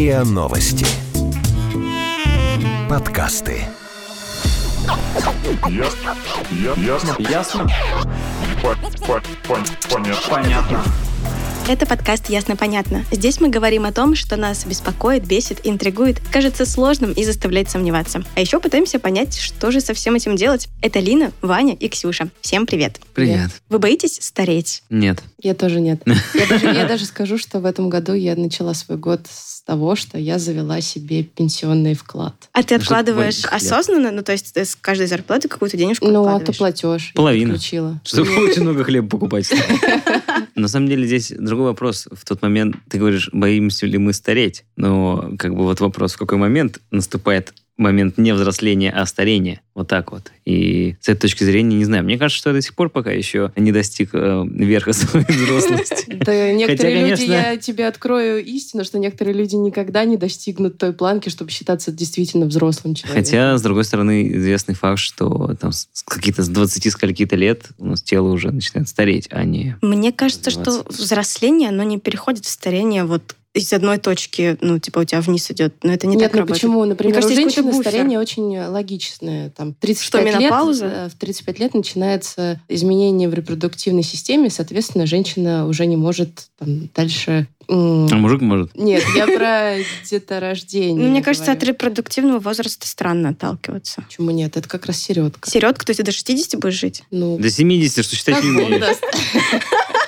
РИА Новости. Подкасты. Ясно. Ясно. Ясно? По- по- пон- Понятно. Понятно. Это подкаст «Ясно-понятно». Здесь мы говорим о том, что нас беспокоит, бесит, интригует, кажется сложным и заставляет сомневаться. А еще пытаемся понять, что же со всем этим делать. Это Лина, Ваня и Ксюша. Всем привет. Привет. Вы боитесь стареть? Нет. Я тоже нет. Я даже, я даже скажу, что в этом году я начала свой год с того, что я завела себе пенсионный вклад. А ты что откладываешь осознанно? Ну, то есть ты с каждой зарплаты какую-то денежку Ну, откладываешь? автоплатеж. Половину. Я подключила. Чтобы очень много хлеба покупать. На самом деле здесь другой вопрос. В тот момент ты говоришь, боимся ли мы стареть? Но как бы вот вопрос, в какой момент наступает момент не взросления, а старения. Вот так вот. И с этой точки зрения, не знаю, мне кажется, что я до сих пор пока еще не достиг э, верха своей взрослости. Да, некоторые люди, конечно- я тебе открою истину, что некоторые люди никогда не достигнут той планки, чтобы считаться действительно взрослым человеком. Хотя, с другой стороны, известный факт, что там с какие-то с 20 скольки-то лет у нас тело уже начинает стареть, а не... Мне кажется, что взросление, оно не переходит в старение вот из одной точки, ну, типа у тебя вниз идет. Но это не Нет, так ну работает. почему? Например, кажется, у буфер. старение очень логичное. Там 35 Что, лет, менопауза? э, в 35 лет начинается изменение в репродуктивной системе, соответственно, женщина уже не может там, дальше... А мужик может. Нет, я про деторождение. Ну, мне кажется, от репродуктивного возраста странно отталкиваться. Почему нет? Это как раз середка. Середка, то есть ты до 60 будешь жить? Ну, До 70, что считать не.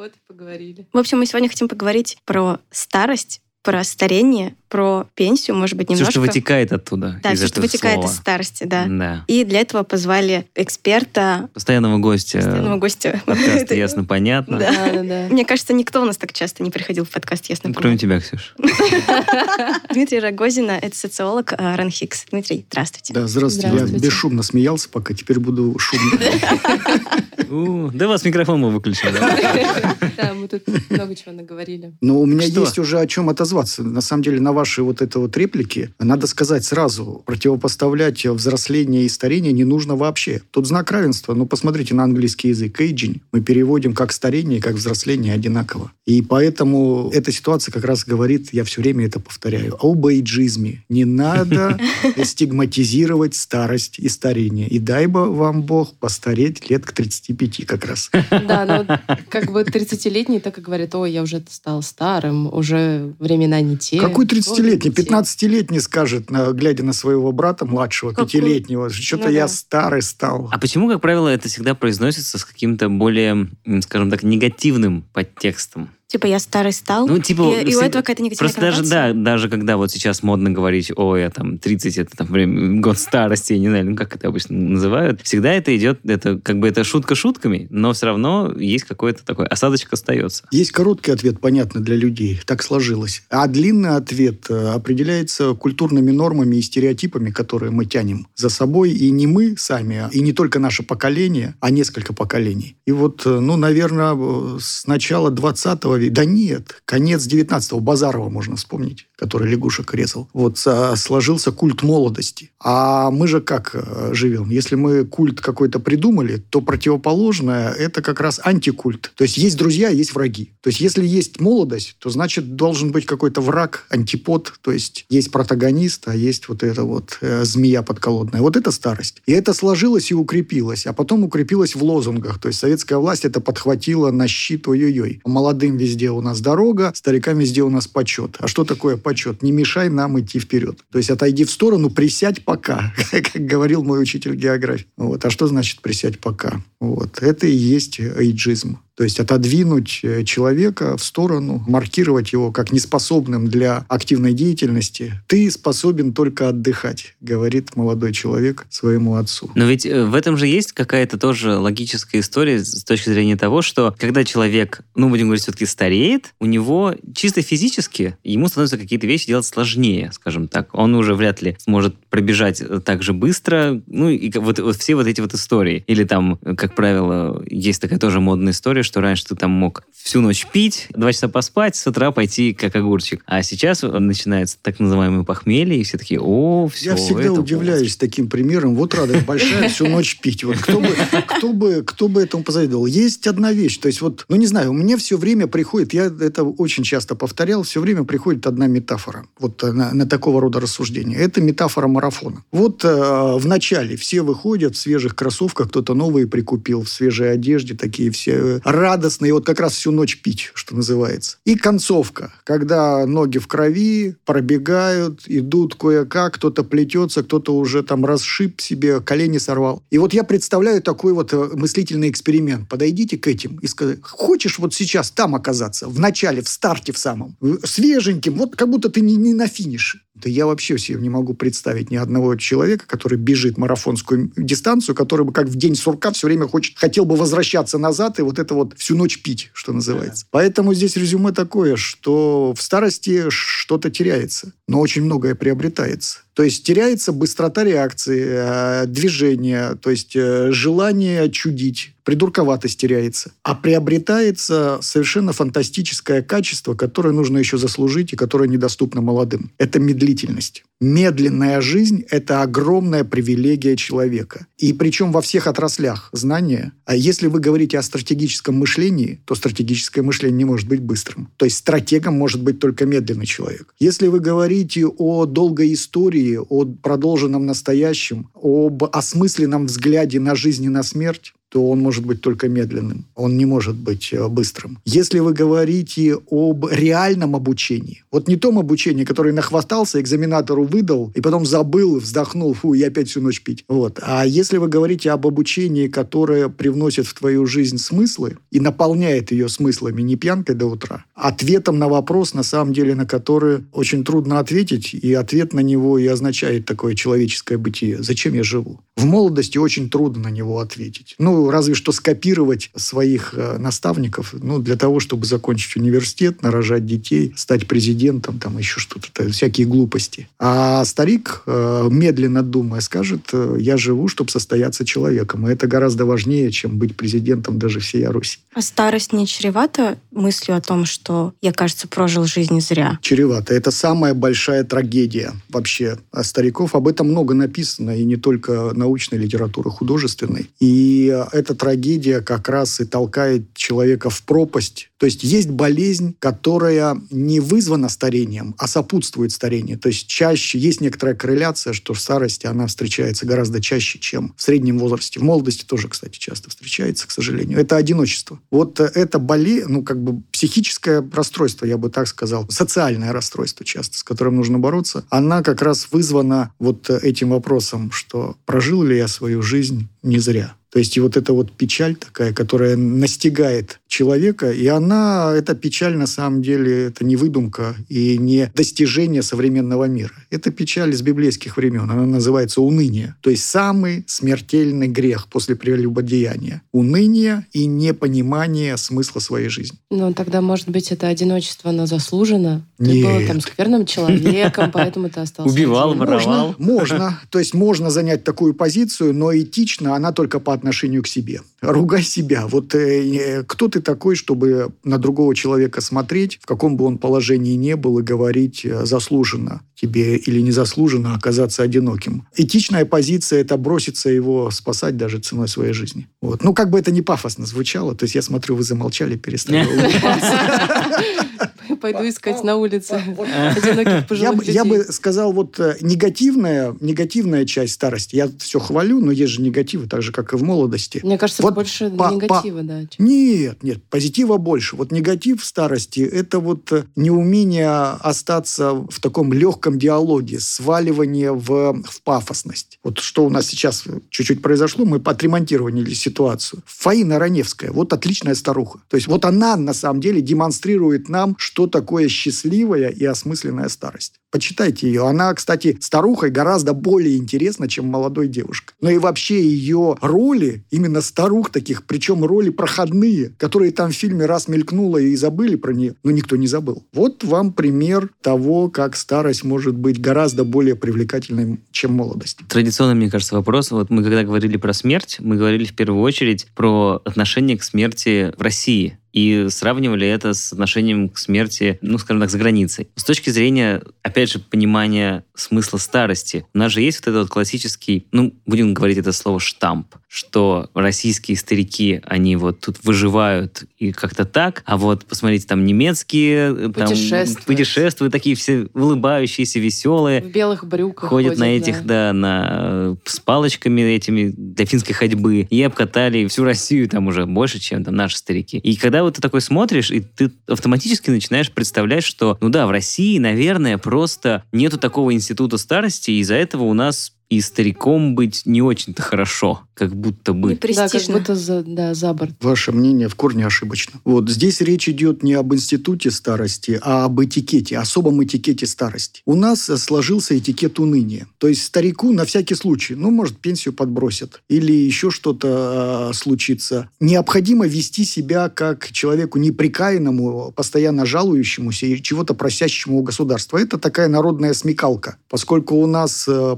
Вот и поговорили. В общем, мы сегодня хотим поговорить про старость, про старение, про пенсию, может быть, Все, немножко. что вытекает оттуда. да, из все, что этого вытекает слова. из старости, да. Да. И для этого позвали эксперта, Постоянного гостя. постоянного гостя. Подкаст Это- ясно, понятно. Да. Да, да, да. Мне кажется, никто у нас так часто не приходил в подкаст «Ясно, Ну, кроме понятно». тебя, Ксюш. Дмитрий Рогозина, это социолог а, Ран Хикс. Дмитрий, здравствуйте. Да, здравствуйте. Здравствуйте. Я бесшумно смеялся пока, теперь буду шумно. У, Да вас микрофон мы выключили. да. Да, мы тут много чего наговорили. Но у меня есть уже о чем отозваться. На самом деле, на ваши вот это вот реплики, надо сказать сразу, противопоставлять взросление и старение не нужно вообще. Тут знак равенства. Ну, посмотрите на английский язык. Aging мы переводим как старение и как взросление одинаково. И поэтому эта ситуация как раз говорит, я все время это повторяю, об эйджизме. Не надо стигматизировать старость и старение. И дай бы вам Бог постареть лет к 35 как раз. Да, но вот как бы 30-летний так и говорит, ой, я уже стал старым, уже времена не те. Какой годы 30-летний? не те». 15-летний скажет, глядя на своего брата младшего, пятилетнего, что-то Ну я да. старый стал. А почему, как правило, это всегда произносится с каким-то более, скажем так, негативным подтекстом? Типа я старый стал, Ну, типа, и, и у этого какая-то негативная Просто даже, да, даже когда вот сейчас модно говорить, ой, я там 30, это там время, год старости, я не знаю, ну как это обычно называют, всегда это идет, это как бы это шутка шутками, но все равно есть какой-то такой осадочек остается. Есть короткий ответ, понятно для людей, так сложилось. А длинный ответ э, определяется культурными нормами и стереотипами, которые мы тянем за собой. И не мы сами, а- и не только наше поколение, а несколько поколений. И вот, э, ну, наверное, э, с начала 20 века, да нет, конец 19-го, Базарова можно вспомнить, который лягушек резал. Вот со- сложился культ молодости. А мы же как э, живем? Если мы культ какой-то придумали, то противоположное – это как раз антикульт. То есть есть друзья, есть враги. То есть если есть молодость, то значит должен быть какой-то враг, антипод. То есть есть протагонист, а есть вот эта вот э, змея подколодная. Вот это старость. И это сложилось и укрепилось. А потом укрепилось в лозунгах. То есть советская власть это подхватила на щит, ой-ой-ой. Молодым везде у нас дорога, старикам везде у нас почет. А что такое почет? Не мешай нам идти вперед. То есть отойди в сторону, присядь пока, как говорил мой учитель географии. Вот. А что значит присядь пока? Вот. Это и есть эйджизм. То есть отодвинуть э, человека в сторону, маркировать его как неспособным для активной деятельности. Ты способен только отдыхать, говорит молодой человек своему отцу. Но ведь э, в этом же есть какая-то тоже логическая история с точки зрения того, что когда человек, ну, будем говорить, все-таки стареет, у него чисто физически ему становятся какие-то вещи делать сложнее, скажем так. Он уже вряд ли сможет пробежать э, так же быстро, ну, и вот, вот все вот эти вот истории. Или там, как правило, есть такая тоже модная история, что раньше ты там мог всю ночь пить, два часа поспать, с утра пойти как огурчик. А сейчас начинается так называемое похмелье, и все такие, о, все, Я всегда удивляюсь полностью». таким примером. Вот радость большая, всю ночь пить. Вот кто бы, кто бы, кто бы этому позавидовал? Есть одна вещь. То есть вот, ну не знаю, у меня все время приходит, я это очень часто повторял, все время приходит одна метафора. Вот э, на, на такого рода рассуждения. Это метафора марафона. Вот э, в начале все выходят в свежих кроссовках, кто-то новые прикупил, в свежей одежде, такие все э, радостные. Вот как раз всю ночь пить, что называется. И концовка, когда ноги в крови, пробегают, идут кое-как, кто-то плетется, кто-то уже там расшиб себе, колени сорвал. И вот я представляю такой вот э, мыслительный эксперимент. Подойдите к этим и скажите, хочешь вот сейчас там оказаться, в начале, в старте в самом, свеженьким, вот как будто ты не, не на финише. Да я вообще себе не могу представить ни одного человека, который бежит марафонскую дистанцию, который бы как в день сурка все время хочет, хотел бы возвращаться назад и вот это вот всю ночь пить, что называется. Поэтому здесь резюме такое, что в старости что-то теряется, но очень многое приобретается. То есть теряется быстрота реакции, э, движения, то есть э, желание чудить, придурковатость теряется. А приобретается совершенно фантастическое качество, которое нужно еще заслужить и которое недоступно молодым. Это медлительность. Медленная жизнь – это огромная привилегия человека. И причем во всех отраслях знания. А если вы говорите о стратегическом мышлении, то стратегическое мышление не может быть быстрым. То есть стратегом может быть только медленный человек. Если вы говорите о долгой истории, о продолженном настоящем, об осмысленном взгляде на жизнь и на смерть, то он может быть только медленным. Он не может быть э, быстрым. Если вы говорите об реальном обучении, вот не том обучении, которое нахвастался, экзаменатору выдал, и потом забыл, вздохнул, фу, я опять всю ночь пить. Вот. А если вы говорите об обучении, которое привносит в твою жизнь смыслы и наполняет ее смыслами, не пьянкой до утра, ответом на вопрос, на самом деле, на который очень трудно ответить, и ответ на него и означает такое человеческое бытие. Зачем я живу? В молодости очень трудно на него ответить. Ну, разве что скопировать своих э, наставников, ну, для того, чтобы закончить университет, нарожать детей, стать президентом, там еще что-то, то- всякие глупости. А старик, э, медленно думая, скажет, э, я живу, чтобы состояться человеком. И это гораздо важнее, чем быть президентом даже всей Руси. А старость не чревата мыслью о том, что я, кажется, прожил жизнь зря? чревато. Это самая большая трагедия вообще стариков. Об этом много написано, и не только научной литературы, художественной. И эта трагедия как раз и толкает человека в пропасть. То есть есть болезнь, которая не вызвана старением, а сопутствует старению. То есть чаще есть некоторая корреляция, что в старости она встречается гораздо чаще, чем в среднем возрасте. В молодости тоже, кстати, часто встречается, к сожалению. Это одиночество. Вот это болезнь, ну, как бы психическое расстройство, я бы так сказал, социальное расстройство часто, с которым нужно бороться, она как раз вызвана вот этим вопросом, что прожил ли я свою жизнь не зря. То есть и вот эта вот печаль такая, которая настигает человека, и она, эта печаль на самом деле, это не выдумка и не достижение современного мира. Это печаль из библейских времен. Она называется уныние. То есть самый смертельный грех после прелюбодеяния. Уныние и непонимание смысла своей жизни. Ну, тогда, может быть, это одиночество, оно заслужено. Ты Нет. был там скверным человеком, поэтому ты остался Убивал, воровал. Можно, можно. То есть можно занять такую позицию, но этично она только по отношению к себе. Ругай себя. Вот э, э, кто ты такой, чтобы на другого человека смотреть, в каком бы он положении не был, и говорить э, заслуженно тебе или незаслуженно оказаться одиноким. Этичная позиция – это броситься его спасать даже ценой своей жизни. Вот. Ну, как бы это не пафосно звучало, то есть я смотрю, вы замолчали, перестали улыбаться. Пойду искать на улице одиноких Я, пожилых бы- я людей. бы сказал, вот э, негативная, негативная часть старости. Я все хвалю, но есть же негативы, так же, как и в молодости. Мне кажется, Вот больше по- негатива, да. чем- Нет, нет, позитива больше. Вот негатив в старости – это вот э, неумение остаться в таком легком диалоге, сваливание в, в пафосность. Вот что у нас сейчас чуть-чуть произошло, мы отремонтировали ситуацию. Фаина Раневская, вот отличная старуха. То есть вот она на самом деле демонстрирует нам, что такое счастливая и осмысленная старость. Почитайте ее. Она, кстати, старухой гораздо более интересна, чем молодой девушкой. Но и вообще ее роли, именно старух таких, причем роли проходные, которые там в фильме раз мелькнуло и забыли про нее, но никто не забыл. Вот вам пример того, как старость может быть гораздо более привлекательной, чем молодость. Традиционно, мне кажется, вопрос. Вот мы когда говорили про смерть, мы говорили в первую очередь про отношение к смерти в России и сравнивали это с отношением к смерти, ну, скажем так, за границей. С точки зрения, опять же, понимания смысла старости, у нас же есть вот этот вот классический, ну, будем говорить это слово штамп, что российские старики, они вот тут выживают и как-то так, а вот посмотрите, там немецкие, там Путешествуют. путешествуют, такие все улыбающиеся, веселые, В белых брюках ходят на этих, да. да, на, э, с палочками этими для финской ходьбы и обкатали всю Россию там уже больше, чем там наши старики. И когда вот ты такой смотришь, и ты автоматически начинаешь представлять, что, ну да, в России, наверное, просто нету такого института старости, и из-за этого у нас и стариком быть не очень-то хорошо, как будто бы. Да, как будто за, да, за борт. Ваше мнение в корне ошибочно. Вот здесь речь идет не об институте старости, а об этикете, особом этикете старости. У нас сложился этикет уныния. То есть старику на всякий случай, ну, может, пенсию подбросят или еще что-то э, случится. Необходимо вести себя как человеку неприкаянному, постоянно жалующемуся и чего-то просящему у государства. Это такая народная смекалка. Поскольку у нас э,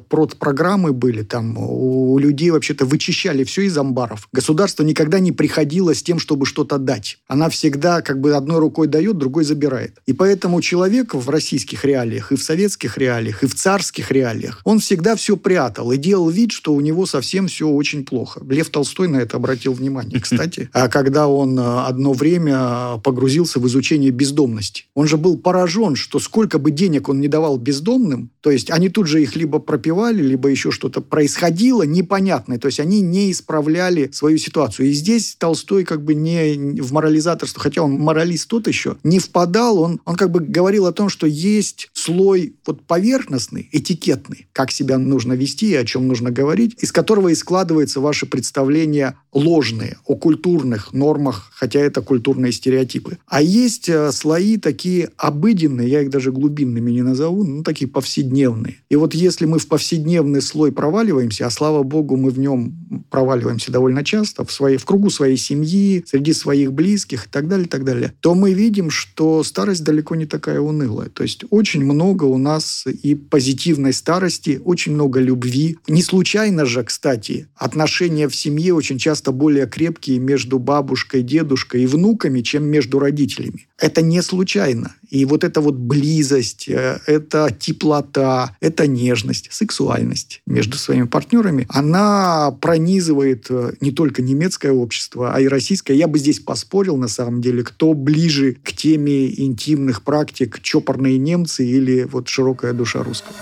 продпрограммы были, там у людей вообще-то вычищали все из амбаров. Государство никогда не приходило с тем, чтобы что-то дать. Она всегда как бы одной рукой дает, другой забирает. И поэтому человек в российских реалиях, и в советских реалиях, и в царских реалиях, он всегда все прятал и делал вид, что у него совсем все очень плохо. Лев Толстой на это обратил внимание, кстати. А когда он э, одно время погрузился в изучение бездомности. Он же был поражен, что сколько бы денег он не давал бездомным, то есть они тут же их либо пропивали, либо еще что-то происходило непонятное. То есть они не исправляли свою ситуацию. И здесь Толстой как бы не в морализаторство, хотя он моралист тот еще, не впадал. Он, он как бы говорил о том, что есть слой вот поверхностный, этикетный, как себя нужно вести и о чем нужно говорить, из которого и складывается ваше представление ложные о культурных нормах, хотя это культурные стереотипы. А есть э, слои такие обыденные, я их даже глубинными не назову, ну, такие повседневные. И вот если мы в повседневный слой проваливаемся, а слава богу, мы в нем проваливаемся довольно часто, в, своей, в кругу своей семьи, среди своих близких и так далее, и так далее, то мы видим, что старость далеко не такая унылая. То есть очень много у нас и позитивной старости, очень много любви. Не случайно же, кстати, отношения в семье очень часто более крепкие между бабушкой, дедушкой и внуками, чем между родителями. Это не случайно. И вот эта вот близость, э, это теплота, это нежность, сексуальность между своими партнерами, она пронизывает э, не только немецкое общество, а и российское. Я бы здесь поспорил, на самом деле, кто ближе к теме интимных практик, чопорные немцы или вот широкая душа русского.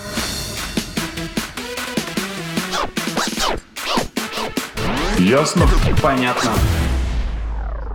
Ясно? Понятно.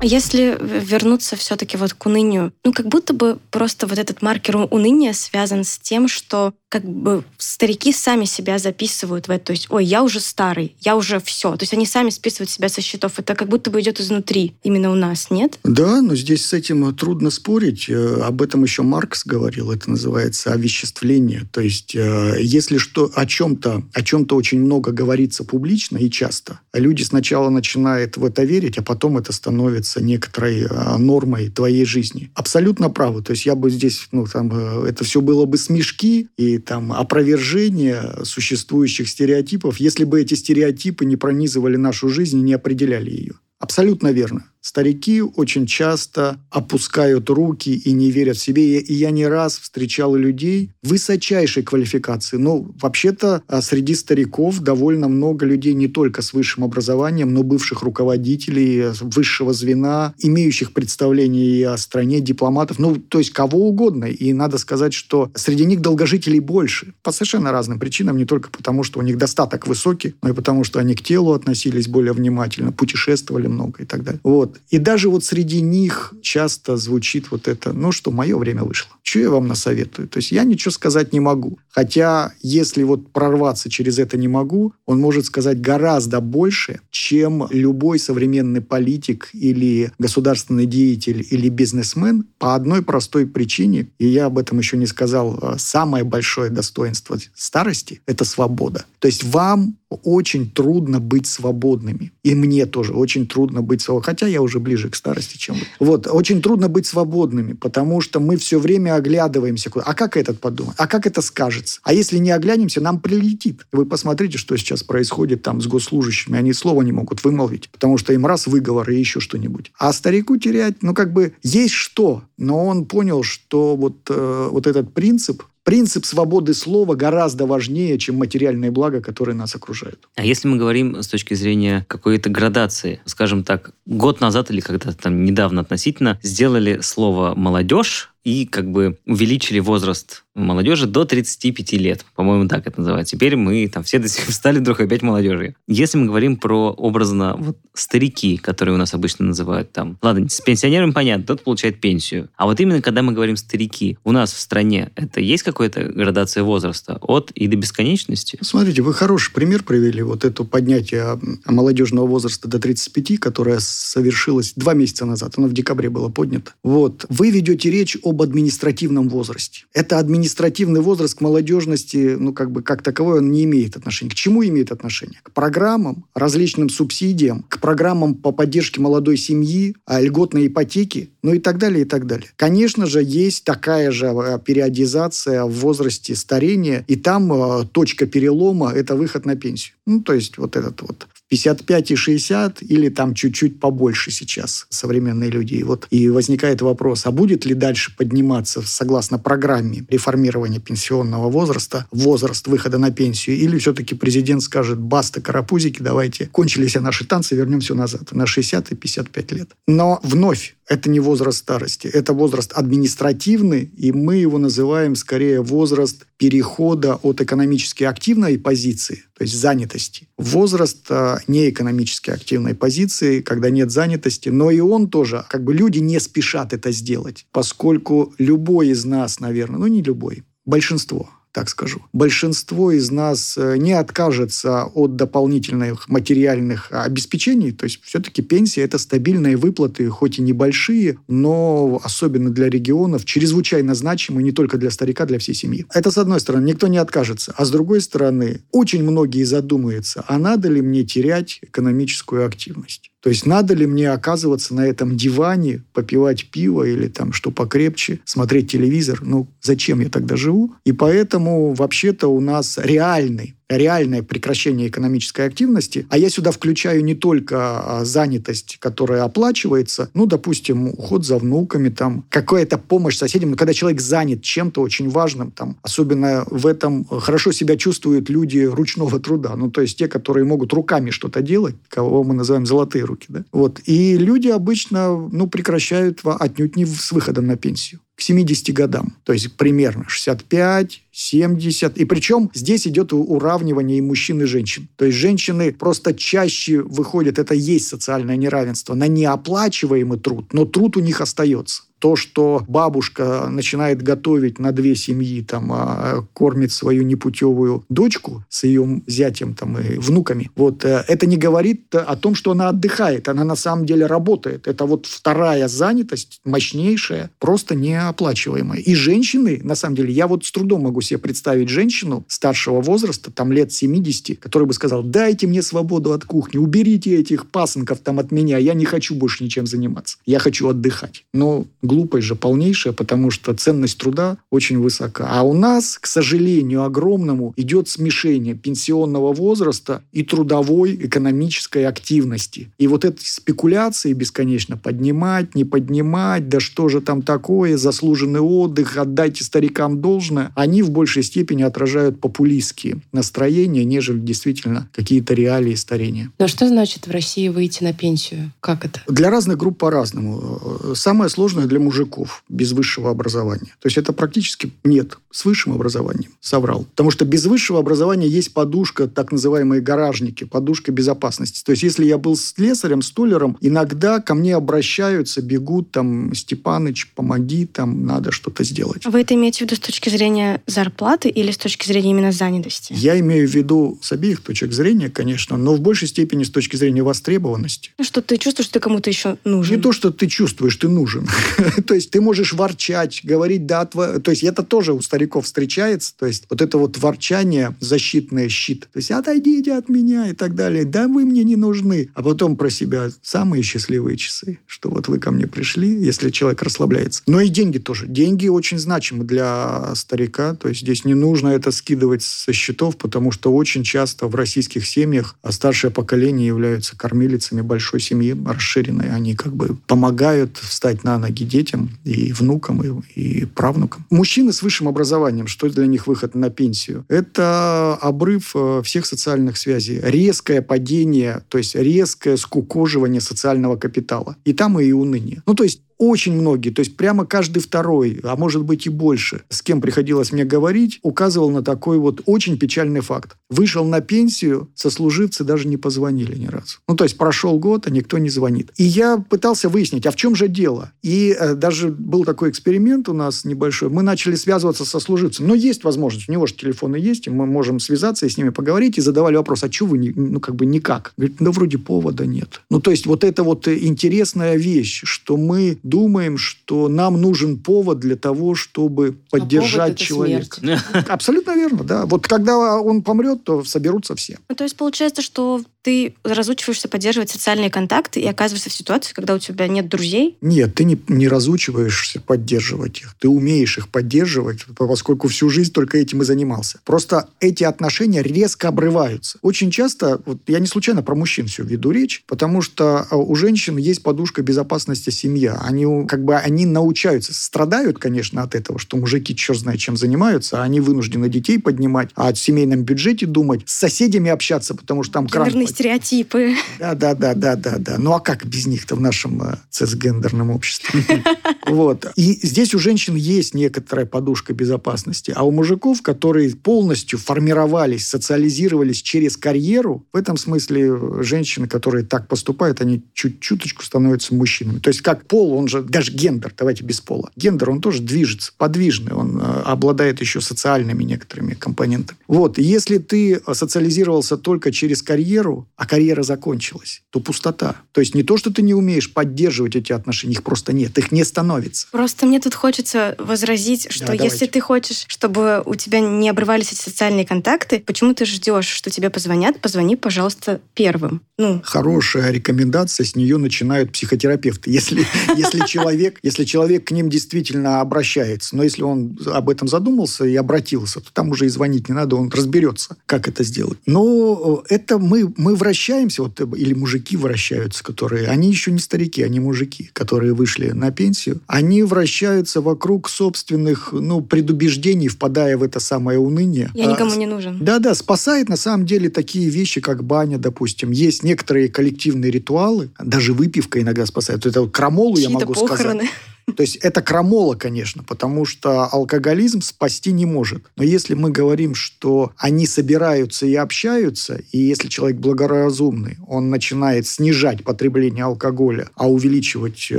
Если вернуться все-таки вот к унынию, ну как будто бы просто вот этот маркер уныния связан с тем, что как бы старики сами себя записывают в это. То есть, ой, я уже старый, я уже все. То есть они сами списывают себя со счетов. Это как будто бы идет изнутри, именно у нас, нет? Да, но здесь с этим трудно спорить. Э, Об этом еще Маркс говорил. Это называется овеществление. То есть, э, если что о чем-то, о чем-то очень много говорится публично и часто, люди сначала начинают в это верить, а потом это становится некоторой э, нормой твоей жизни. Абсолютно правы. То есть я бы здесь, ну, там, э, это все было бы смешки и там опровержение существующих стереотипов, если бы эти стереотипы не пронизывали нашу жизнь и не определяли ее. Абсолютно верно. Старики очень часто опускают руки и не верят в себе. И я не раз встречал людей высочайшей квалификации. Ну, вообще-то, а, среди стариков довольно много людей не только с высшим образованием, но бывших руководителей э, высшего звена, имеющих представление и о стране, дипломатов, ну, то есть кого угодно. И надо сказать, что среди них долгожителей больше. По совершенно разным причинам, не только потому, что у них достаток высокий, но и потому, что они к телу относились более внимательно, путешествовали много и так далее. Вот. И даже вот среди них часто звучит вот это, ну что, мое время вышло. Что я вам насоветую? То есть я ничего сказать не могу. Хотя, если вот прорваться через это не могу, он может сказать гораздо больше, чем любой современный политик или государственный деятель или бизнесмен по одной простой причине, и я об этом еще не сказал, а, самое большое достоинство старости – это свобода. То есть вам очень трудно быть свободными. И мне тоже очень трудно быть свободными. Хотя я уже ближе к старости, чем вы. Вот. Очень трудно быть свободными, потому что мы все время оглядываемся. А как этот подумает? А как это скажется? А если не оглянемся, нам прилетит. Вы посмотрите, что сейчас происходит там с госслужащими. Они слова не могут вымолвить, потому что им раз выговор и еще что-нибудь. А старику терять, ну как бы есть что. Но он понял, что вот, э, вот этот принцип принцип свободы слова гораздо важнее, чем материальные блага, которые нас окружают. А если мы говорим с точки зрения какой-то градации, скажем так, год назад или когда-то там недавно относительно сделали слово «молодежь» и как бы увеличили возраст молодежи до 35 лет. По-моему, так это называется. Теперь мы там все стали вдруг опять молодежью. Если мы говорим про образно вот старики, которые у нас обычно называют там, ладно, с пенсионером понятно, тот получает пенсию. А вот именно когда мы говорим старики, у нас в стране это есть какая-то градация возраста от и до бесконечности? Смотрите, вы хороший пример привели, вот это поднятие молодежного возраста до 35, которое совершилось два месяца назад, оно в декабре было поднято. Вот. Вы ведете речь об об административном возрасте. Это административный возраст к молодежности, ну, как бы, как таковой, он не имеет отношения. К чему имеет отношение? К программам, различным субсидиям, к программам по поддержке молодой семьи, а, льготной ипотеки, ну и так далее, и так далее. Конечно же, есть такая же а, периодизация в возрасте старения, и там э, точка перелома – это выход на пенсию. Ну, то есть вот этот вот 55 и 60 или там чуть-чуть побольше сейчас современные люди. И вот и возникает вопрос, а будет ли дальше подниматься согласно программе реформирования пенсионного возраста возраст выхода на пенсию или все-таки президент скажет баста карапузики, давайте кончились наши танцы, вернем все назад на 60 и 55 лет. Но вновь это не возраст старости, это возраст административный, и мы его называем скорее возраст перехода от экономически активной позиции, то есть занятости, возраст а, неэкономически активной позиции, когда нет занятости, но и он тоже, как бы люди не спешат это сделать, поскольку любой из нас, наверное, ну не любой, большинство так скажу. Большинство из нас э, не откажется от дополнительных материальных обеспечений. То есть все-таки пенсия – это стабильные выплаты, хоть и небольшие, но особенно для регионов, чрезвычайно значимые не только для старика, для всей семьи. Это с одной стороны, никто не откажется. А с другой стороны, очень многие задумаются, а надо ли мне терять экономическую активность? То есть надо ли мне оказываться на этом диване, попивать пиво или там что покрепче, смотреть телевизор? Ну, зачем я тогда живу? И поэтому вообще-то у нас реальный реальное прекращение экономической активности, а я сюда включаю не только а, занятость, которая оплачивается, ну, допустим, уход за внуками, там, какая-то помощь соседям, но когда человек занят чем-то очень важным, там, особенно в этом хорошо себя чувствуют люди ручного труда, ну, то есть те, которые могут руками что-то делать, кого мы называем золотые руки, да, вот, и люди обычно, ну, прекращают отнюдь не с выходом на пенсию к 70 годам. То есть примерно 65, 70. И причем здесь идет уравнивание и мужчин, и женщин. То есть женщины просто чаще выходят, это есть социальное неравенство, на неоплачиваемый труд, но труд у них остается то, что бабушка начинает готовить на две семьи, там, а, кормит свою непутевую дочку с ее зятем там, и внуками, вот, э, это не говорит о том, что она отдыхает. Она на самом деле работает. Это вот вторая занятость, мощнейшая, просто неоплачиваемая. И женщины, на самом деле, я вот с трудом могу себе представить женщину старшего возраста, там лет 70, которая бы сказала, дайте мне свободу от кухни, уберите этих пасынков там от меня, я не хочу больше ничем заниматься. Я хочу отдыхать. Но глупость же полнейшая, потому что ценность труда очень высока. А у нас, к сожалению, огромному идет смешение пенсионного возраста и трудовой экономической активности. И вот эти спекуляции бесконечно поднимать, не поднимать, да что же там такое, заслуженный отдых, отдайте старикам должное, они в большей степени отражают популистские настроения, нежели действительно какие-то реалии старения. Но что значит в России выйти на пенсию? Как это? Для разных групп по-разному. Самое сложное для для мужиков без высшего образования. То есть это практически нет с высшим образованием. Соврал. Потому что без высшего образования есть подушка, так называемые гаражники, подушка безопасности. То есть если я был слесарем, столером, иногда ко мне обращаются, бегут там, Степаныч, помоги, там надо что-то сделать. Вы это имеете в виду с точки зрения зарплаты или с точки зрения именно занятости? Я имею в виду с обеих точек зрения, конечно, но в большей степени с точки зрения востребованности. Ну, что ты чувствуешь, что ты кому-то еще нужен. Не то, что ты чувствуешь, ты нужен. то есть ты можешь ворчать, говорить, да, тво... то есть это тоже у стариков встречается, то есть вот это вот ворчание, защитный щит, то есть отойдите от меня и так далее, да, вы мне не нужны. А потом про себя самые счастливые часы, что вот вы ко мне пришли, если человек расслабляется. Но и деньги тоже. Деньги очень значимы для старика, то есть здесь не нужно это скидывать со счетов, потому что очень часто в российских семьях старшее поколение являются кормилицами большой семьи расширенной. Они как бы помогают встать на ноги детям и внукам, и, и правнукам. Мужчины с высшим образованием, что для них выход на пенсию? Это обрыв э, всех социальных связей, резкое падение, то есть резкое скукоживание социального капитала. И там и уныние. Ну, то есть очень многие, то есть прямо каждый второй, а может быть и больше, с кем приходилось мне говорить, указывал на такой вот очень печальный факт. Вышел на пенсию, сослуживцы даже не позвонили ни разу. Ну, то есть прошел год, а никто не звонит. И я пытался выяснить, а в чем же дело? И э, даже был такой эксперимент у нас небольшой. Мы начали связываться со служивцем. Но есть возможность, у него же телефоны есть, и мы можем связаться и с ними поговорить, и задавали вопрос, а что вы, не, ну, как бы никак? Говорит, да вроде повода нет. Ну, то есть вот это вот интересная вещь, что мы думаем, что нам нужен повод для того, чтобы поддержать а человека. Абсолютно верно, да. Вот когда он помрет, то соберутся все. Ну, то есть получается, что ты разучиваешься поддерживать социальные контакты и оказываешься в ситуации, когда у тебя нет друзей? Нет, ты не, не разучиваешься поддерживать их. Ты умеешь их поддерживать, поскольку всю жизнь только этим и занимался. Просто эти отношения резко обрываются. Очень часто, вот я не случайно про мужчин все веду речь, потому что а, у женщин есть подушка безопасности семья. Они как бы они научаются, страдают, конечно, от этого, что мужики черт знает чем занимаются, а они вынуждены детей поднимать, а о семейном бюджете думать, с соседями общаться, потому что там кран стереотипы. Да, да, да, да, да, да. Ну а как без них-то в нашем э, цисгендерном обществе? Вот. И здесь у женщин есть некоторая подушка безопасности, а у мужиков, которые полностью формировались, социализировались через карьеру, в этом смысле э, женщины, которые так поступают, они чуть-чуточку становятся мужчинами. То есть как пол, он же, даже гендер, давайте без пола. Гендер, он тоже движется, подвижный, он э, обладает еще социальными некоторыми компонентами. Вот. Если ты социализировался только через карьеру, а карьера закончилась, то пустота. То есть не то, что ты не умеешь поддерживать эти отношения, их просто нет, их не становится. Просто мне тут хочется возразить, что да, если ты хочешь, чтобы у тебя не обрывались эти социальные контакты, почему ты ждешь, что тебе позвонят? Позвони, пожалуйста, первым. Ну. Хорошая рекомендация, с нее начинают психотерапевты. Если, если, человек, если человек к ним действительно обращается, но если он об этом задумался и обратился, то там уже и звонить не надо, он разберется, как это сделать. Но это мы, мы вращаемся, вот, или мужики вращаются, которые, они еще не старики, они мужики, которые вышли на пенсию, они вращаются вокруг собственных, ну, предубеждений, впадая в это самое уныние. Я никому а, не нужен. Да-да, спасает на самом деле такие вещи, как баня, допустим. Есть некоторые коллективные ритуалы, даже выпивка иногда спасает. Это вот крамолу я могу похороны. сказать. То есть это крамола, конечно, потому что алкоголизм спасти не может. Но если мы говорим, что они собираются и общаются, и если человек благоразумный, он начинает снижать потребление алкоголя, а увеличивать э,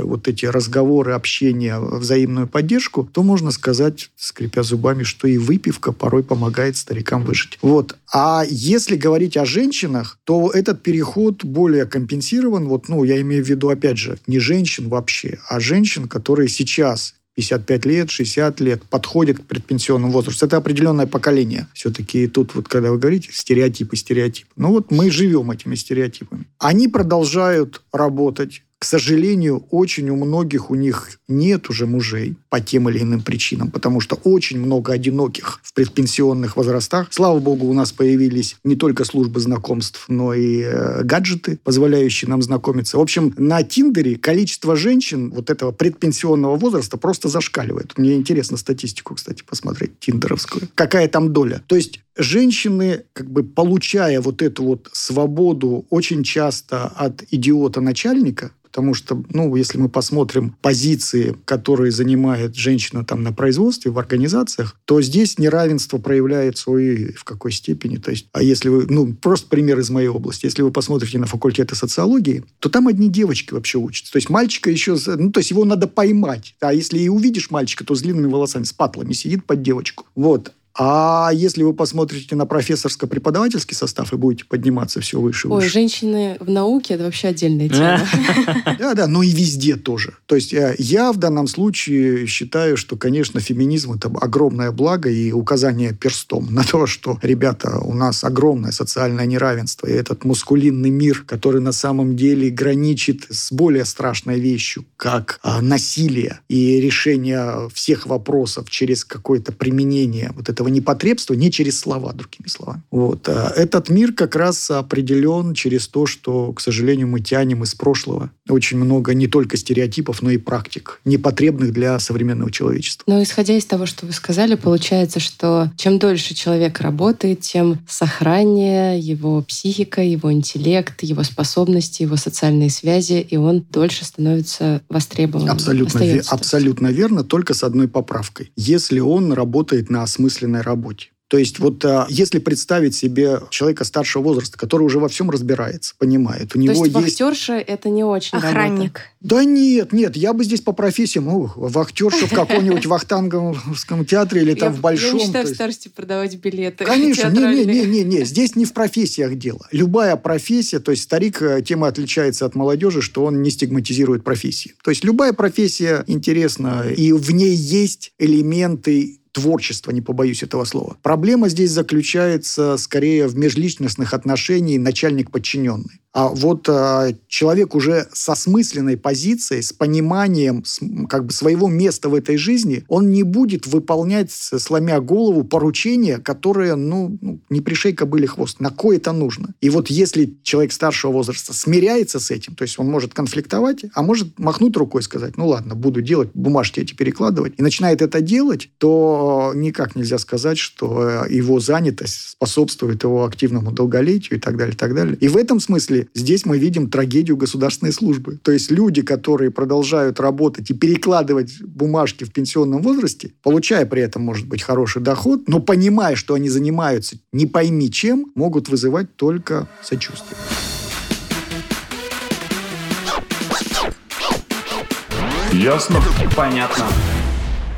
вот эти разговоры, общение, взаимную поддержку, то можно сказать, скрипя зубами, что и выпивка порой помогает старикам выжить. Вот. А если говорить о женщинах, то этот переход более компенсирован. Вот, ну, я имею в виду, опять же, не женщин вообще, а женщин, которые которые сейчас 55 лет, 60 лет, подходят к предпенсионному возрасту. Это определенное поколение. Все-таки тут вот, когда вы говорите, стереотипы, стереотипы. Ну вот мы живем этими стереотипами. Они продолжают работать, к сожалению, очень у многих у них нет уже мужей по тем или иным причинам, потому что очень много одиноких в предпенсионных возрастах. Слава богу, у нас появились не только службы знакомств, но и э, гаджеты, позволяющие нам знакомиться. В общем, на Тиндере количество женщин вот этого предпенсионного возраста просто зашкаливает. Мне интересно статистику, кстати, посмотреть, тиндеровскую. Какая там доля? То есть женщины, как бы получая вот эту вот свободу очень часто от идиота-начальника, Потому что, ну, если мы посмотрим позиции, которые занимает женщина там на производстве, в организациях, то здесь неравенство проявляется и в какой степени. То есть, а если вы, ну, просто пример из моей области. Если вы посмотрите на факультеты социологии, то там одни девочки вообще учатся. То есть мальчика еще, ну, то есть его надо поймать. А если и увидишь мальчика, то с длинными волосами, с патлами сидит под девочку. Вот. А если вы посмотрите на профессорско-преподавательский состав и будете подниматься все выше и выше. Ой, женщины в науке – это вообще отдельная тема. Да, да, но и везде тоже. То есть э, я в данном случае считаю, что, конечно, феминизм – это огромное благо и указание перстом на то, что, ребята, у нас огромное социальное неравенство, и этот мускулинный мир, который на самом деле граничит с более страшной вещью, как а, насилие и решение всех вопросов через какое-то применение вот этого непотребства не через слова, другими словами. Вот. А этот мир как раз определен через то, что, к сожалению, мы тянем из прошлого очень много не только стереотипов, но и практик, непотребных для современного человечества. Но исходя из того, что вы сказали, получается, что чем дольше человек работает, тем сохраннее его психика, его интеллект, его способности, его социальные связи, и он дольше становится востребованным. Абсолютно, ве- абсолютно верно, только с одной поправкой. Если он работает на осмысленной работе. То есть вот а, если представить себе человека старшего возраста, который уже во всем разбирается, понимает, у него То есть есть... вахтерша – это не очень Охранник. работа. Да нет, нет, я бы здесь по профессиям, ну, вахтерша в каком-нибудь вахтанговском театре или там я, в Большом. Я мечтаю в есть- старости продавать билеты Конечно, театральные. не-не-не-не, здесь не в профессиях дело. Любая профессия, то есть старик э, тем и отличается от молодежи, что он не стигматизирует профессии. То есть любая профессия интересна, и в ней есть элементы творчества, не побоюсь этого слова. Проблема здесь заключается скорее в межличностных отношениях начальник-подчиненный. А вот а, человек уже с осмысленной позицией, с пониманием с, как бы своего места в этой жизни, он не будет выполнять, сломя голову, поручения, которые, ну, ну, не пришей кобыле хвост. На кое это нужно? И вот если человек старшего возраста смиряется с этим, то есть он может конфликтовать, а может махнуть рукой и сказать, ну ладно, буду делать, бумажки эти перекладывать, и начинает это делать, то никак нельзя сказать, что э, его занятость способствует его активному долголетию и так далее, и так далее. И в этом смысле здесь мы видим трагедию государственной службы. То есть люди, которые продолжают работать и перекладывать бумажки в пенсионном возрасте, получая при этом, может быть, хороший доход, но понимая, что они занимаются не пойми чем, могут вызывать только сочувствие. Ясно? Понятно.